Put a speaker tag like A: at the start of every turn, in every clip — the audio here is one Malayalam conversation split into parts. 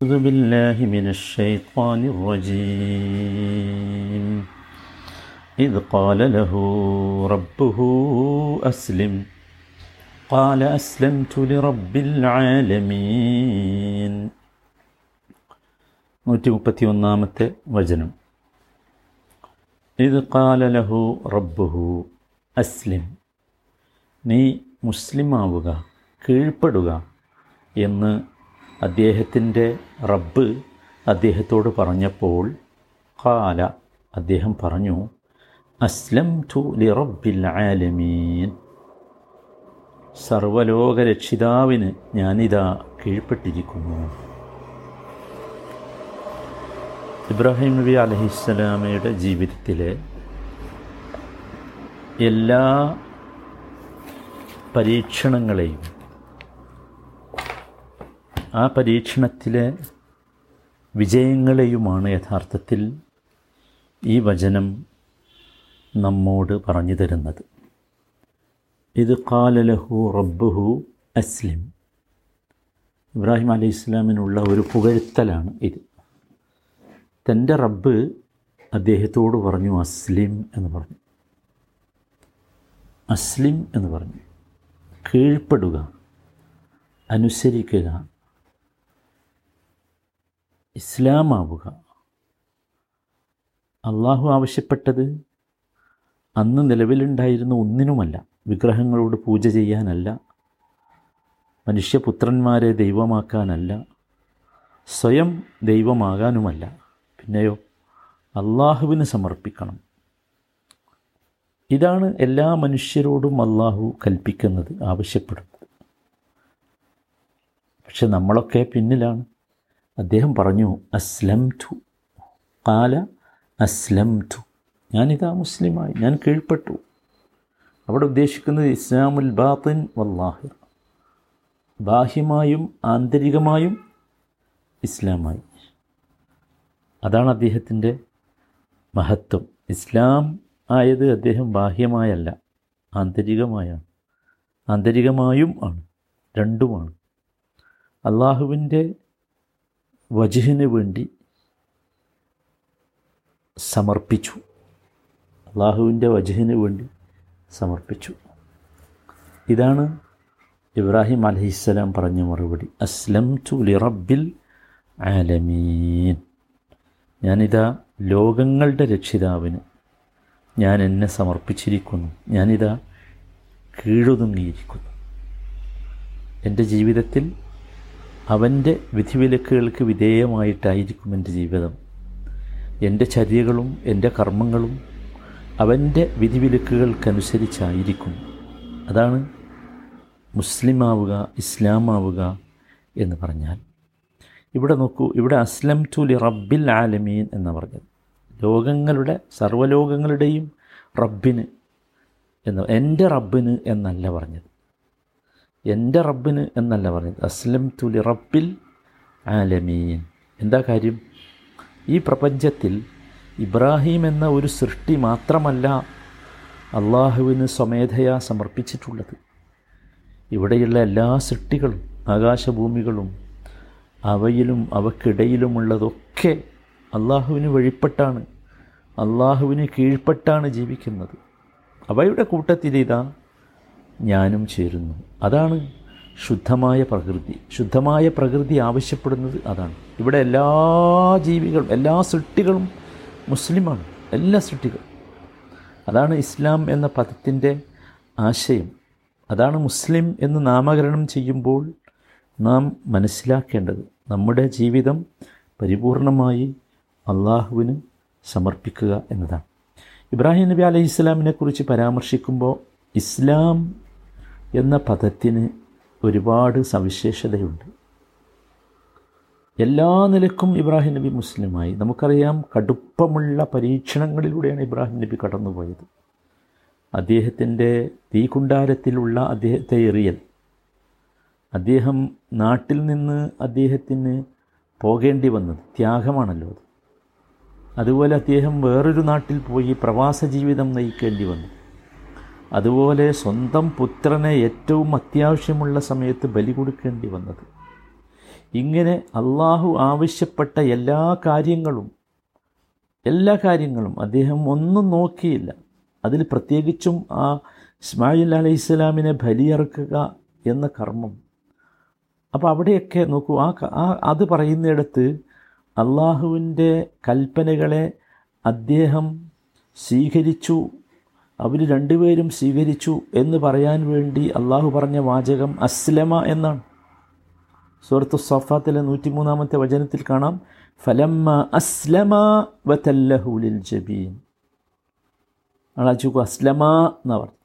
A: أعوذ بالله من الشيطان الرجيم إذ قال له ربه أسلم قال أسلمت لرب العالمين നൂറ്റി മുപ്പത്തി ഒന്നാമത്തെ വചനം ഇത് കാല ലഹു റബ്ബുഹു അസ്ലിം നീ മുസ്ലിമാവുക കീഴ്പ്പെടുക എന്ന് അദ്ദേഹത്തിന്റെ റബ്ബ് അദ്ദേഹത്തോട് പറഞ്ഞപ്പോൾ കാല അദ്ദേഹം പറഞ്ഞു അസ്ലം തു ലി റബ്ബിൽ ആലമീൻ. സർവലോകരക്ഷിതാവിന് ഞാനിതാ കീഴ്പ്പെട്ടിരിക്കുന്നു. ഇബ്രാഹിം നബി അലഹിസ്സലാമയുടെ ജീവിതത്തിലെ എല്ലാ പരീക്ഷണങ്ങളെയും ആ പരീക്ഷണത്തിലെ വിജയങ്ങളെയുമാണ് യഥാർത്ഥത്തിൽ ഈ വചനം നമ്മോട് പറഞ്ഞു തരുന്നത്. ഇത് കാലലഹു റബ്ബുഹു അസ്ലിം. ഇബ്രാഹിം അലൈഹി ഇസ്ലാമിനുള്ള ഒരു പുകഴ്ത്തലാണ് ഇത്. തന്റെ റബ്ബ് അദ്ദേഹത്തോട് പറഞ്ഞു അസ്ലിം എന്ന് പറഞ്ഞു. അസ്ലിം എന്ന് പറഞ്ഞു. കീഴ്പ്പെടുക അനുസരിക്കുക ഇസ്ലാമാവുക. അള്ളാഹു ആവശ്യപ്പെട്ടത് അന്ന് നിലവിലുണ്ടായിരുന്ന ഒന്നിനുമല്ല. വിഗ്രഹങ്ങളോട് പൂജ ചെയ്യാനല്ല. മനുഷ്യപുത്രന്മാരെ ദൈവമാക്കാനല്ല. സ്വയം ദൈവമാകാനുമല്ല. പിന്നെയോ അള്ളാഹുവിന് സമർപ്പിക്കണം. ഇതാണ് എല്ലാ മനുഷ്യരോടും അള്ളാഹു കൽപ്പിക്കുന്നത് ആവശ്യപ്പെടുന്നത്. പക്ഷെ നമ്മളൊക്കെ പിന്നിലാണ്. അദ്ദേഹം പറഞ്ഞു അസ്ലം ടു കാല അസ്ലം ടു ഞാനിതാ മുസ്ലിമായി ഞാൻ കീഴ്പ്പെട്ടു. അവിടെ ഉദ്ദേശിക്കുന്നത് ഇസ്ലാമുൽ ബാത്തിൻ വല്ലാഹിർ ബാഹ്യമായും ആന്തരികമായും ഇസ്ലാമായി. അതാണ് അദ്ദേഹത്തിന്റെ മഹത്വം. ഇസ്ലാം ആയത് അദ്ദേഹം ബാഹ്യമായല്ല ആന്തരികമായാണ്. ആന്തരികമായും ആണ് രണ്ടുമാണ്. അള്ളാഹുവിന്റെ വജുഹിന് വേണ്ടി സമർപ്പിച്ചു. അള്ളാഹുവിന്റെ വജുഹിന് വേണ്ടി സമർപ്പിച്ചു. ഇതാണ് ഇബ്രാഹിം അലഹിസ്സലാം പറഞ്ഞ മറുപടി. അസ്ലം ലി റബ്ബിൽ ആലമീൻ. ഞാനിതാ ലോകങ്ങളുടെ രക്ഷിതാവിന് ഞാൻ എന്നെ സമർപ്പിച്ചിരിക്കുന്നു. ഞാനിതാ കീഴൊതുങ്ങിയിരിക്കുന്നു. എന്റെ ജീവിതത്തിൽ അവന്റെ വിധിവിലക്കുകൾക്ക് വിധേയമായിട്ടായിരിക്കും എന്റെ ജീവിതം. എന്റെ ചര്യകളും എന്റെ കർമ്മങ്ങളും അവന്റെ വിധിവിലക്കുകൾക്കനുസരിച്ചായിരിക്കും. അതാണ് മുസ്ലിമാവുക ഇസ്ലാമാവുക എന്ന് പറഞ്ഞാൽ. ഇവിടെ നോക്കൂ ഇവിടെ അസ്ലം ടു ലി റബ്ബിൽ ആലമീൻ എന്ന് പറഞ്ഞത്. ലോകങ്ങളുടെ സർവലോകങ്ങളുടെയും റബ്ബിന് എന്ന് എന്റെ റബ്ബിന് എന്നല്ല പറഞ്ഞത്. എന്റെ റബ്ബിന് എന്നല്ല പറഞ്ഞത് അസ്ലം തുലി റബ്ബിൽ ആലമീൻ. എന്താ കാര്യം? ഈ പ്രപഞ്ചത്തിൽ ഇബ്രാഹിം എന്ന ഒരു സൃഷ്ടി മാത്രമല്ല അള്ളാഹുവിന് സ്വമേധയാ സമർപ്പിച്ചിട്ടുള്ളത്. ഇവിടെയുള്ള എല്ലാ സൃഷ്ടികളും ആകാശഭൂമികളും അവയിലും അവക്കിടയിലുമുള്ളതൊക്കെ അള്ളാഹുവിന് വഴിപ്പെട്ടാണ് അള്ളാഹുവിന് കീഴ്പ്പെട്ടാണ് ജീവിക്കുന്നത്. അവയുടെ കൂട്ടത്തിൽ ഇതാ ഞാനും ചേരുന്നു. അതാണ് ശുദ്ധമായ പ്രകൃതി. ശുദ്ധമായ പ്രകൃതി ആവശ്യപ്പെടുന്നത് അതാണ്. ഇവിടെ എല്ലാ ജീവികളും എല്ലാ സൃഷ്ടികളും മുസ്ലിമാണ്. എല്ലാ സൃഷ്ടികളും. അതാണ് ഇസ്ലാം എന്ന പദത്തിന്റെ ആശയം. അതാണ് മുസ്ലിം എന്ന് നാമകരണം ചെയ്യുമ്പോൾ നാം മനസ്സിലാക്കേണ്ടത് നമ്മുടെ ജീവിതം പരിപൂർണമായി അള്ളാഹുവിന് സമർപ്പിക്കുക എന്നതാണ്. ഇബ്രാഹിം നബി അലൈഹി ഇസ്ലാമിനെക്കുറിച്ച് പരാമർശിക്കുമ്പോൾ ഇസ്ലാം എന്ന പദത്തിന് ഒരുപാട് സവിശേഷതയുണ്ട്. എല്ലാ നിലക്കും ഇബ്രാഹിം നബി മുസ്ലിമായി. നമുക്കറിയാം കടുപ്പമുള്ള പരീക്ഷണങ്ങളിലൂടെയാണ് ഇബ്രാഹിം നബി കടന്നുപോയത്. അദ്ദേഹത്തിന്റെ തീകുണ്ടാരത്തിലുള്ള അദ്ദേഹത്തെ എറിയൽ. അദ്ദേഹം നാട്ടിൽ നിന്ന് അദ്ദേഹത്തിന് പോകേണ്ടി വന്നത് ത്യാഗമാണല്ലോ അത്. അതുപോലെ അദ്ദേഹം വേറൊരു നാട്ടിൽ പോയി പ്രവാസ ജീവിതം നയിക്കേണ്ടി വന്നു. അതുപോലെ സ്വന്തം പുത്രനെ ഏറ്റവും അത്യാവശ്യമുള്ള സമയത്ത് ബലി കൊടുക്കേണ്ടി വന്നത്. ഇങ്ങനെ അള്ളാഹു ആവശ്യപ്പെട്ട എല്ലാ കാര്യങ്ങളും എല്ലാ കാര്യങ്ങളും അദ്ദേഹം ഒന്നും നോക്കിയില്ല. അതിൽ പ്രത്യേകിച്ചും ആ ഇസ്മായിൽ അലൈഹി ഇസ്ലാമിനെ ബലിയറക്കുക എന്ന കർമ്മം. അപ്പോൾ അവിടെയൊക്കെ നോക്കൂ ആ ആ അത് പറയുന്നിടത്ത് അള്ളാഹുവിന്റെ കൽപ്പനകളെ അദ്ദേഹം സ്വീകരിച്ചു. അവർ രണ്ടുപേരും സ്വീകരിച്ചു എന്ന് പറയാൻ വേണ്ടി അള്ളാഹു പറഞ്ഞ വാചകം അസ്ലമ എന്നാണ്. സുഹൃത്തു സഫാത്തിലെ നൂറ്റിമൂന്നാമത്തെ വചനത്തിൽ കാണാം. ഫലമ്മ അസ്ലമ വതല്ലഹുലിൽ ജബീൻ. ആളാച്ചു അസ്ലമ എന്ന് പറഞ്ഞു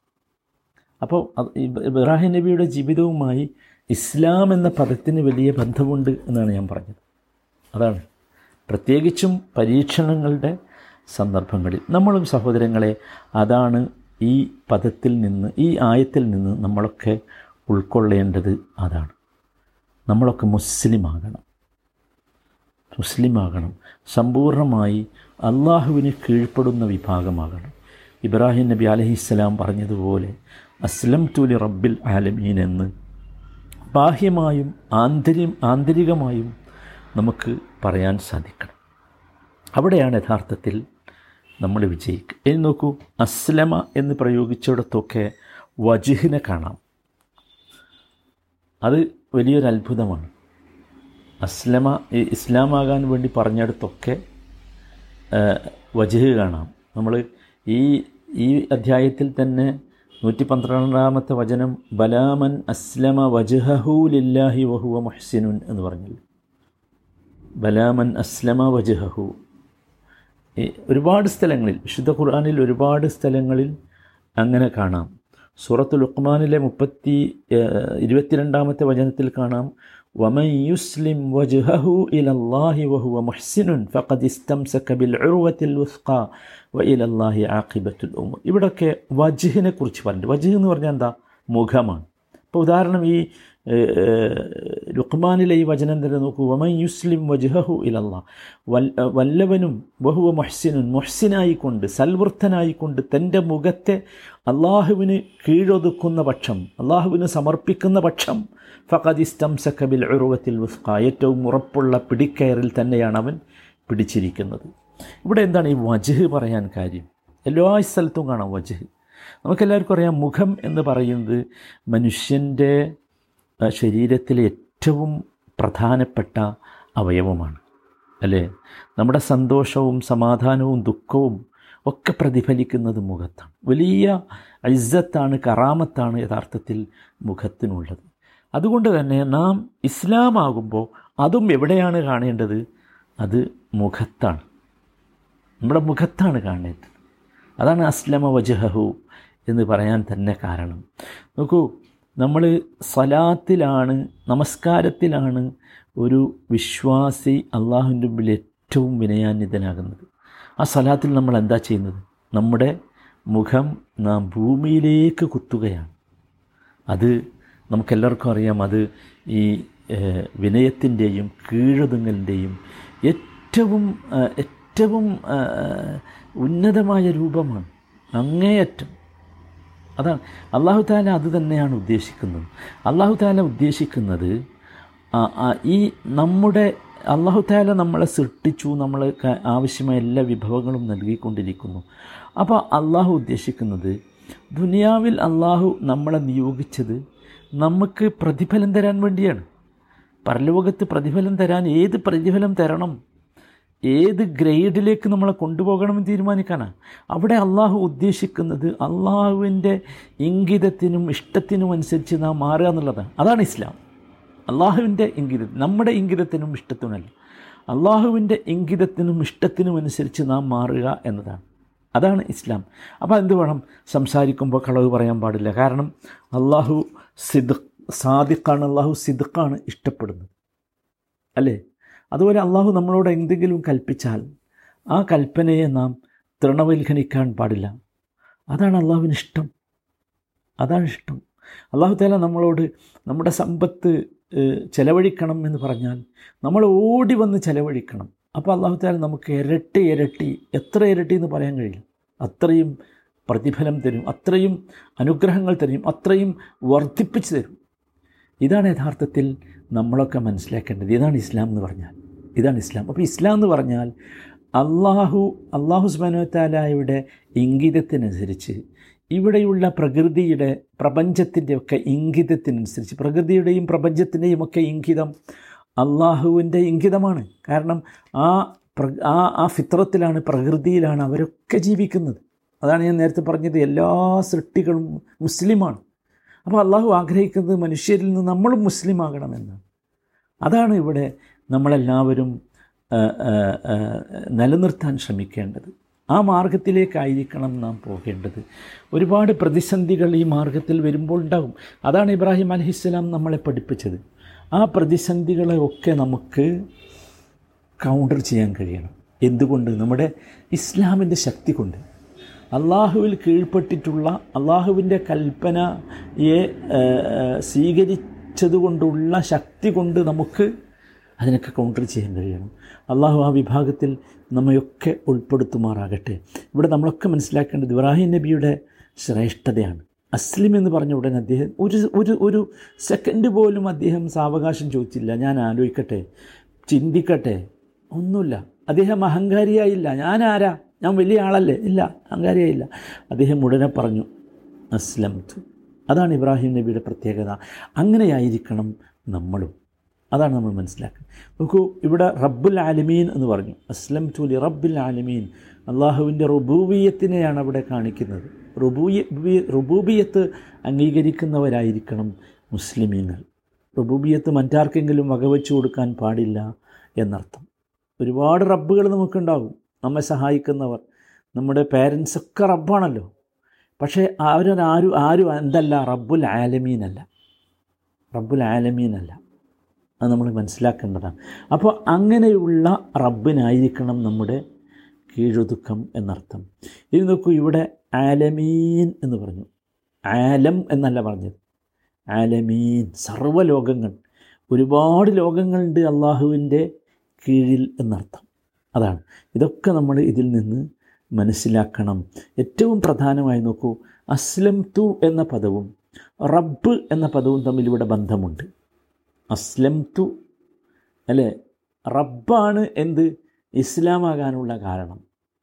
A: അപ്പോൾ ഇബ്രാഹിം നബിയുടെ ജീവിതവുമായി ഇസ്ലാം എന്ന പദത്തിന് വലിയ ബന്ധമുണ്ട് എന്നാണ് ഞാൻ പറഞ്ഞത്. അതാണ്. പ്രത്യേകിച്ചും പരീക്ഷണങ്ങളുടെ സന്ദർഭങ്ങളിൽ. നമ്മളും സഹോദരങ്ങളെ അതാണ് ഈ പദത്തിൽ നിന്ന് ഈ ആയത്തിൽ നിന്ന് നമ്മളൊക്കെ ഉൾക്കൊള്ളേണ്ടത് അതാണ്. നമ്മളൊക്കെ മുസ്ലിമാകണം. മുസ്ലിമാകണം. സമ്പൂർണമായി അള്ളാഹുവിന് കീഴ്പ്പെടുന്ന വിഭാഗമാകണം. ഇബ്രാഹിം നബി അലഹിസ്സലാം പറഞ്ഞതുപോലെ അസ്ലം തുലി റബ്ബിൽ ആലമീൻ എന്ന് ബാഹ്യമായും ആന്തര്യം ആന്തരികമായും നമുക്ക് പറയാൻ സാധിക്കണം. അവിടെയാണ് യഥാർത്ഥത്തിൽ നമ്മൾ വിജയിക്കുക ഇനി നോക്കൂ അസ്ലമ എന്ന് പ്രയോഗിച്ചിടത്തൊക്കെ വജുഹിനെ കാണാം. അത് വലിയൊരു അത്ഭുതമാണ്. അസ്ലമ ഇസ്ലാമാകാൻ വേണ്ടി പറഞ്ഞിടത്തൊക്കെ വജുഹ് കാണാം. നമ്മൾ ഈ ഈ അധ്യായത്തിൽ തന്നെ നൂറ്റി പന്ത്രണ്ടാമത്തെ വചനം ബലാമൻ അസ്ലമ വജുഹഹു ലില്ലാഹി വഹുവ മുഹ്സിനുൻ എന്ന് പറഞ്ഞു ബലാമൻ അസ്ലമ വജുഹഹു. ഈ ഒരുപാട് സ്ഥലങ്ങളിൽ വിശുദ്ധ ഖുർആാനിൽ ഒരുപാട് സ്ഥലങ്ങളിൽ അങ്ങനെ കാണാം. സൂറത്ത് ലുക്മാനിലെ മുപ്പത്തി ഇരുപത്തിരണ്ടാമത്തെ വചനത്തിൽ കാണാം. വമൻ യുസ്ലിം വജ്ഹഹു ഇലല്ലാഹി വഹുവ മുഹ്സിനുൻ ഫഖദ് ഇസ്തംസക ബിൽ ഉർവത്തിൽ വുസ്ഖ വ ഇലല്ലാഹി ആഖിബത്തുൽ ഉമൂർ. ഇവിടൊക്കെ വജ്ഹിനെ കുറിച്ച് പറഞ്ഞു വജ്ഹ് എന്ന് പറഞ്ഞാൽ എന്താ? മുഖമാണ്. ഇപ്പോൾ ഉദാഹരണം ഈ ലുക്മാനിലെ ഈ വചനം തന്നെ നോക്കൂ. വമൻ യുസ്ലിം വജ്ഹഹു ഇലല്ലാ. വല്ലവനും ബഹുവ മുഹ്സിനുൻ മുഹ്സിനായിക്കൊണ്ട് സൽവൃത്തനായിക്കൊണ്ട് തന്റെ മുഖത്തെ അള്ളാഹുവിന് കീഴൊതുക്കുന്ന പക്ഷം അള്ളാഹുവിന് സമർപ്പിക്കുന്ന പക്ഷം ഫഖദിസ്തം സഖബിൽ ഉറുവത്തിൽ വുസ്ഖ. ഏറ്റവും ഉറപ്പുള്ള പിടിക്കയറിൽ തന്നെയാണ് അവൻ പിടിച്ചിരിക്കുന്നത്. ഇവിടെ എന്താണ് ഈ വജ്ഹ് പറയാൻ കാര്യം? എല്ലാ സ്ഥലത്തും കാണാം വജ്ഹ്. നമുക്കെല്ലാവർക്കും അറിയാം മുഖം എന്ന് പറയുന്നത് മനുഷ്യന്റെ ശരീരത്തിലെ ഏറ്റവും പ്രധാനപ്പെട്ട അവയവമാണ്. അല്ലേ? നമ്മുടെ സന്തോഷവും സമാധാനവും ദുഃഖവും ഒക്കെ പ്രതിഫലിക്കുന്നത് മുഖത്താണ്. വലിയ ഇസ്സത്താണ് കറാമത്താണ് യഥാർത്ഥത്തിൽ മുഖത്തിനുള്ളത്. അതുകൊണ്ട് തന്നെ നാം ഇസ്ലാമാകുമ്പോൾ അതും എവിടെയാണ് കാണേണ്ടത്? അത് മുഖത്താണ്. നമ്മുടെ മുഖത്താണ് കാണേണ്ടത്. അതാണ് അസ്ലമ വജഹു എന്ന് പറയാൻ തന്നെ കാരണം. നോക്കൂ നമ്മൾ സലാത്തിലാണ് നമസ്കാരത്തിലാണ് ഒരു വിശ്വാസി അള്ളാഹുവിന്റെ മുമ്പിൽ ഏറ്റവും വിനയാന്വിതനാകുന്നത്. ആ സലാത്തിൽ നമ്മൾ എന്താ ചെയ്യുന്നത്? നമ്മുടെ മുഖം നാം ഭൂമിയിലേക്ക് കുത്തുകയാണ്. അത് നമുക്കെല്ലാവർക്കും അറിയാം അത് ഈ വിനയത്തിന്റെയും കീഴൊതുങ്ങലിന്റെയും ഏറ്റവും ഏറ്റവും ഉന്നതമായ രൂപമാണ് അങ്ങേയറ്റം. അതാണ്. അള്ളാഹു താല അത് തന്നെയാണ് ഉദ്ദേശിക്കുന്നത്. അള്ളാഹു താല ഉദ്ദേശിക്കുന്നത് ഈ നമ്മുടെ അള്ളാഹു താല നമ്മളെ സൃഷ്ടിച്ചു നമ്മൾ ആവശ്യമായ എല്ലാ വിഭവങ്ങളും നൽകിക്കൊണ്ടിരിക്കുന്നു. അപ്പോൾ അള്ളാഹു ഉദ്ദേശിക്കുന്നത് ദുനിയാവിൽ അള്ളാഹു നമ്മളെ നിയോഗിച്ചത് നമുക്ക് പ്രതിഫലം തരാൻ വേണ്ടിയാണ്. പരലോകത്ത് പ്രതിഫലം തരാൻ ഏത് പ്രതിഫലം തരണം? ഏത് ഗ്രേഡിലേക്ക് നമ്മളെ കൊണ്ടുപോകണമെന്ന് തീരുമാനിക്കാനാണ് അവിടെ അള്ളാഹു ഉദ്ദേശിക്കുന്നത് അള്ളാഹുവിന്റെ ഇംഗിതത്തിനും ഇഷ്ടത്തിനും അനുസരിച്ച് നാം മാറുക എന്നുള്ളതാണ്. അതാണ് ഇസ്ലാം. അള്ളാഹുവിന്റെ ഇംഗിത നമ്മുടെ ഇംഗിതത്തിനും ഇഷ്ടത്തിനുമല്ല അള്ളാഹുവിന്റെ ഇംഗിതത്തിനും ഇഷ്ടത്തിനും അനുസരിച്ച് നാം മാറുക എന്നതാണ്. അതാണ് ഇസ്ലാം. അപ്പോൾ എന്ത് വേണം? സംസാരിക്കുമ്പോൾ കളവ് പറയാൻ പാടില്ല. കാരണം അള്ളാഹു സിദ് സാദിഖാണ് അള്ളാഹു സിദ്ഖാണ് ഇഷ്ടപ്പെടുന്നത്. അല്ലേ? അതുപോലെ അള്ളാഹു നമ്മളോട് എന്തെങ്കിലും കൽപ്പിച്ചാൽ ആ കൽപ്പനയെ നാം തൃണവൽഖനിക്കാൻ പാടില്ല. അതാണ് അള്ളാഹുവിന് ഇഷ്ടം. അതാണ് ഇഷ്ടം. അള്ളാഹു താല നമ്മളോട് നമ്മുടെ സമ്പത്ത് ചെലവഴിക്കണം എന്ന് പറഞ്ഞാൽ നമ്മൾ ഓടി വന്ന് ചെലവഴിക്കണം. അപ്പോൾ അള്ളാഹു താല നമുക്ക് ഇരട്ടി ഇരട്ടി എത്ര ഇരട്ടി എന്ന് പറയാൻ കഴിയും അത്രയും പ്രതിഫലം തരും അത്രയും അനുഗ്രഹങ്ങൾ തരും അത്രയും വർദ്ധിപ്പിച്ചു തരും. ഇതാണ് യഥാർത്ഥത്തിൽ നമ്മളൊക്കെ മനസ്സിലാക്കേണ്ടത്. ഇതാണ് ഇസ്ലാം എന്ന് പറഞ്ഞാൽ. ഇതാണ് ഇസ്ലാം. അപ്പോൾ ഇസ്ലാം എന്ന് പറഞ്ഞാൽ അള്ളാഹു അള്ളാഹു സുബാനുത്താലായുടെ ഇംഗിതത്തിനനുസരിച്ച് ഇവിടെയുള്ള പ്രകൃതിയുടെ പ്രപഞ്ചത്തിന്റെ ഒക്കെ ഇംഗിതത്തിനനുസരിച്ച് പ്രകൃതിയുടെയും പ്രപഞ്ചത്തിന്റെയും ഒക്കെ ഇംഗിതം അള്ളാഹുവിന്റെ ഇംഗിതമാണ്. കാരണം ആ ആ ആ ഫിത്രത്തിലാണ് പ്രകൃതിയിലാണ് അവരൊക്കെ ജീവിക്കുന്നത്. അതാണ് ഞാൻ നേരത്തെ പറഞ്ഞത് എല്ലാ സൃഷ്ടികളും മുസ്ലിമാണ്. അപ്പോൾ അള്ളാഹു ആഗ്രഹിക്കുന്നത് മനുഷ്യരിൽ നിന്ന് നമ്മളും മുസ്ലിം ആകണമെന്ന് അതാണ് ഇവിടെ നമ്മളെല്ലാവരും നിലനിർത്താൻ ശ്രമിക്കേണ്ടത്. ആ മാർഗത്തിലേക്കായിരിക്കണം നാം പോകേണ്ടത്. ഒരുപാട് പ്രതിസന്ധികൾ ഈ മാർഗത്തിൽ വരുമ്പോൾ ഉണ്ടാകും. അതാണ് ഇബ്രാഹിം അലഹിസ്സലാം നമ്മളെ പഠിപ്പിച്ചത്. ആ പ്രതിസന്ധികളെ ഒക്കെ നമുക്ക് കൗണ്ടർ ചെയ്യാൻ കഴിയണം. എന്തുകൊണ്ട്? നമ്മുടെ ഇസ്ലാമിന്റെ ശക്തി കൊണ്ട്. അള്ളാഹുവിൽ കീഴ്പ്പെട്ടിട്ടുള്ള അള്ളാഹുവിന്റെ കൽപ്പനയെ സ്വീകരിച്ചതുകൊണ്ടുള്ള ശക്തി കൊണ്ട് നമുക്ക് അതിനൊക്കെ കൗണ്ടർ ചെയ്യാൻ കഴിയണം. അള്ളാഹു ആ വിഭാഗത്തിൽ നമ്മയൊക്കെ ഉൾപ്പെടുത്തുമാറാകട്ടെ. ഇവിടെ നമ്മളൊക്കെ മനസ്സിലാക്കേണ്ടത് ഇബ്രാഹിം നബിയുടെ ശ്രേഷ്ഠതയാണ്. അസ്ലിം എന്ന് പറഞ്ഞ ഉടനെ അദ്ദേഹം ഒരു ഒരു ഒരു സെക്കൻഡ് പോലും അദ്ദേഹം സാവകാശം ചോദിച്ചില്ല. ഞാൻ ആലോചിക്കട്ടെ ചിന്തിക്കട്ടെ ഒന്നുമില്ല. അദ്ദേഹം അഹങ്കാരിയായില്ല. ഞാൻ ആരാ? ഞാൻ വലിയ ആളല്ലേ? ഇല്ല അഹങ്കാരിയായില്ല. അദ്ദേഹം ഉടനെ പറഞ്ഞു അസ്ലം അതാണ് ഇബ്രാഹിം നബിയുടെ പ്രത്യേകത. അങ്ങനെയായിരിക്കണം നമ്മളും. അതാണ് നമ്മൾ മനസ്സിലാക്കുന്നത്. നോക്കൂ ഇവിടെ റബ്ബുൽ ആലമീൻ എന്ന് പറഞ്ഞു. അസ്ലം ചൂലി റബ്ബുൽ ആലമീൻ. അള്ളാഹുവിന്റെ റുബൂബിയത്തിനെയാണ് അവിടെ കാണിക്കുന്നത്. റുബൂയ റുബൂബിയത്ത് അംഗീകരിക്കുന്നവരായിരിക്കണം മുസ്ലിമീങ്ങൾ. റുബൂബിയത്ത് മറ്റാർക്കെങ്കിലും വകവെച്ചു കൊടുക്കാൻ പാടില്ല എന്നർത്ഥം. ഒരുപാട് റബ്ബുകൾ നമുക്കുണ്ടാകും. നമ്മെ സഹായിക്കുന്നവർ. നമ്മുടെ പേരൻസൊക്കെ റബ്ബാണല്ലോ. പക്ഷേ അവരൊരാരും ആരും എന്തല്ല റബ്ബുൽ ആലമീനല്ല. റബ്ബുൽ ആലമീനല്ല. അത് നമ്മൾ മനസ്സിലാക്കേണ്ടതാണ്. അപ്പോൾ അങ്ങനെയുള്ള റബ്ബിനായിരിക്കണം നമ്മുടെ കീഴൊതുക്കം എന്നർത്ഥം. ഇനി നോക്കൂ ഇവിടെ ആലമീൻ എന്ന് പറഞ്ഞു. ആലം എന്നല്ല പറഞ്ഞത്. ആലമീൻ സർവലോകങ്ങൾ. ഒരുപാട് ലോകങ്ങളുണ്ട് അള്ളാഹുവിന്റെ കീഴിൽ എന്നർത്ഥം. അതാണ്. ഇതൊക്കെ നമ്മൾ ഇതിൽ നിന്ന് മനസ്സിലാക്കണം. ഏറ്റവും പ്രധാനമായി നോക്കൂ അസ്ലം തു എന്ന പദവും റബ്ബ് എന്ന പദവും തമ്മിൽ ഇവിടെ ബന്ധമുണ്ട്. അസ്ലം തു അല്ലേ? റബ്ബാണ് എന്ത്? ഇസ്ലാമാകാനുള്ള കാരണം.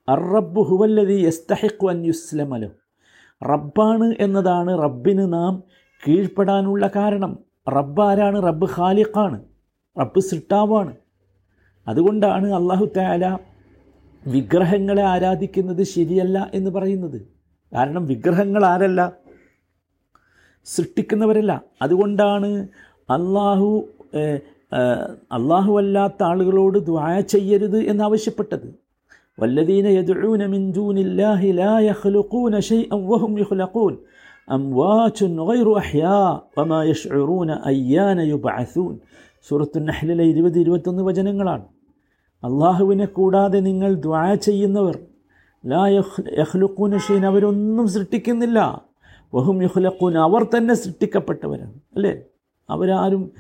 A: അറബ്ബ് ഹുവല്ലതി യസ്തഹിഖു അൻ യുസ്ലമലോ റബ്ബാണ് എന്നതാണ് റബ്ബിന് നാം കീഴ്പ്പെടാനുള്ള കാരണം. റബ്ബ് ആരാണ്? റബ്ബ് ഖാലിഖാണ്. റബ്ബ് സിട്ടാവാണ് അതുകൊണ്ടാണ് അള്ളാഹു താല വിഗ്രഹങ്ങളെ ആരാധിക്കുന്നത് ശരിയല്ല എന്ന് പറയുന്നത്. കാരണം വിഗ്രഹങ്ങൾ ആരല്ല? സൃഷ്ടിക്കുന്നവരല്ല. അതുകൊണ്ടാണ് അള്ളാഹു അള്ളാഹു അല്ലാത്ത ആളുകളോട് ദ്വായ ചെയ്യരുത് എന്നാവശ്യപ്പെട്ടത്. വല്ലദീന യദുഊന മിൻ ദൂനില്ലാഹി ലാ യഖ്ലുഖൂന ശൈഅൻ വഹും യഖ്ലഖൂൻ. അംവാറ്റുൻ ഗൈറു അഹ്യാ വമാ യശ്ഉറൂന അയ്യാന യുബ്അസൂൻ. സൂറത്തു നഹ്ലിലെ ഇരുപത് ഇരുപത്തൊന്ന് വചനങ്ങളാണ്. അള്ളാഹുവിനെ കൂടാതെ നിങ്ങൾ ദ്വാ ചെയ്യുന്നവർ ലാ യഹ്ലുക്കൂന ഷെയ്ൻ അവരൊന്നും സൃഷ്ടിക്കുന്നില്ല. വഹും യുഹ്ലക്കൂൻ അവർ തന്നെ സൃഷ്ടിക്കപ്പെട്ടവരാണ്. അല്ലേ? അവരാരും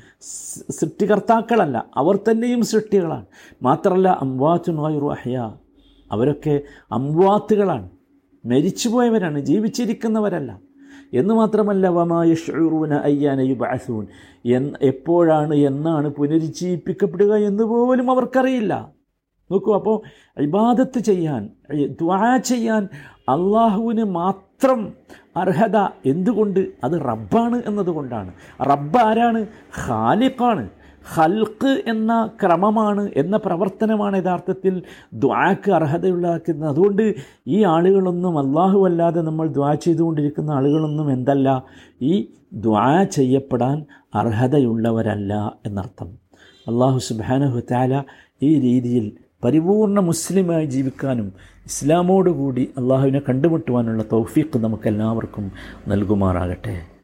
A: സൃഷ്ടികർത്താക്കളല്ല. അവർ തന്നെയും സൃഷ്ടികളാണ്. മാത്രമല്ല അംവാത്തു നോയറു അഹ്യ. അവരൊക്കെ അംവാത്തുകളാണ്. മരിച്ചുപോയവരാണ് ജീവിച്ചിരിക്കുന്നവരല്ല. എന്ന് മാത്രമല്ല വമായൂന അയ്യാനയു ബാസൂൻ എന്ന് എപ്പോഴാണ് എന്നാണ് പുനരുജ്ജീവിപ്പിക്കപ്പെടുക എന്ന് പോലും അവർക്കറിയില്ല. നോക്കൂ അപ്പോൾ ഇബാദത്ത് ചെയ്യാൻ ദ്വാ ചെയ്യാൻ അള്ളാഹുവിന് മാത്രം അർഹത എന്തുകൊണ്ട്? അത് റബ്ബാണ് എന്നതുകൊണ്ടാണ്. റബ്ബ് ആരാണ്? ഖാലിഖാണ്. ഹൽക്ക് എന്ന ക്രമമാണ് എന്ന പ്രവർത്തനമാണ് യഥാർത്ഥത്തിൽ ദ്വാക്ക് അർഹതയുള്ളതാക്കുന്നത്. അതുകൊണ്ട് ഈ ആളുകളൊന്നും അള്ളാഹു അല്ലാതെ നമ്മൾ ദ്വാ ചെയ്തുകൊണ്ടിരിക്കുന്ന ആളുകളൊന്നും എന്തല്ല? ഈ ദ്വാ ചെയ്യപ്പെടാൻ അർഹതയുള്ളവരല്ല എന്നർത്ഥം. അള്ളാഹു സുബാനഹു താല ഈ രീതിയിൽ പരിപൂർണ മുസ്ലിമായി ജീവിക്കാനും ഇസ്ലാമോടുകൂടി അള്ളാഹുവിനെ കണ്ടുമുട്ടുവാനുള്ള തൗഫീഖ് നമുക്കെല്ലാവർക്കും നൽകുമാറാകട്ടെ.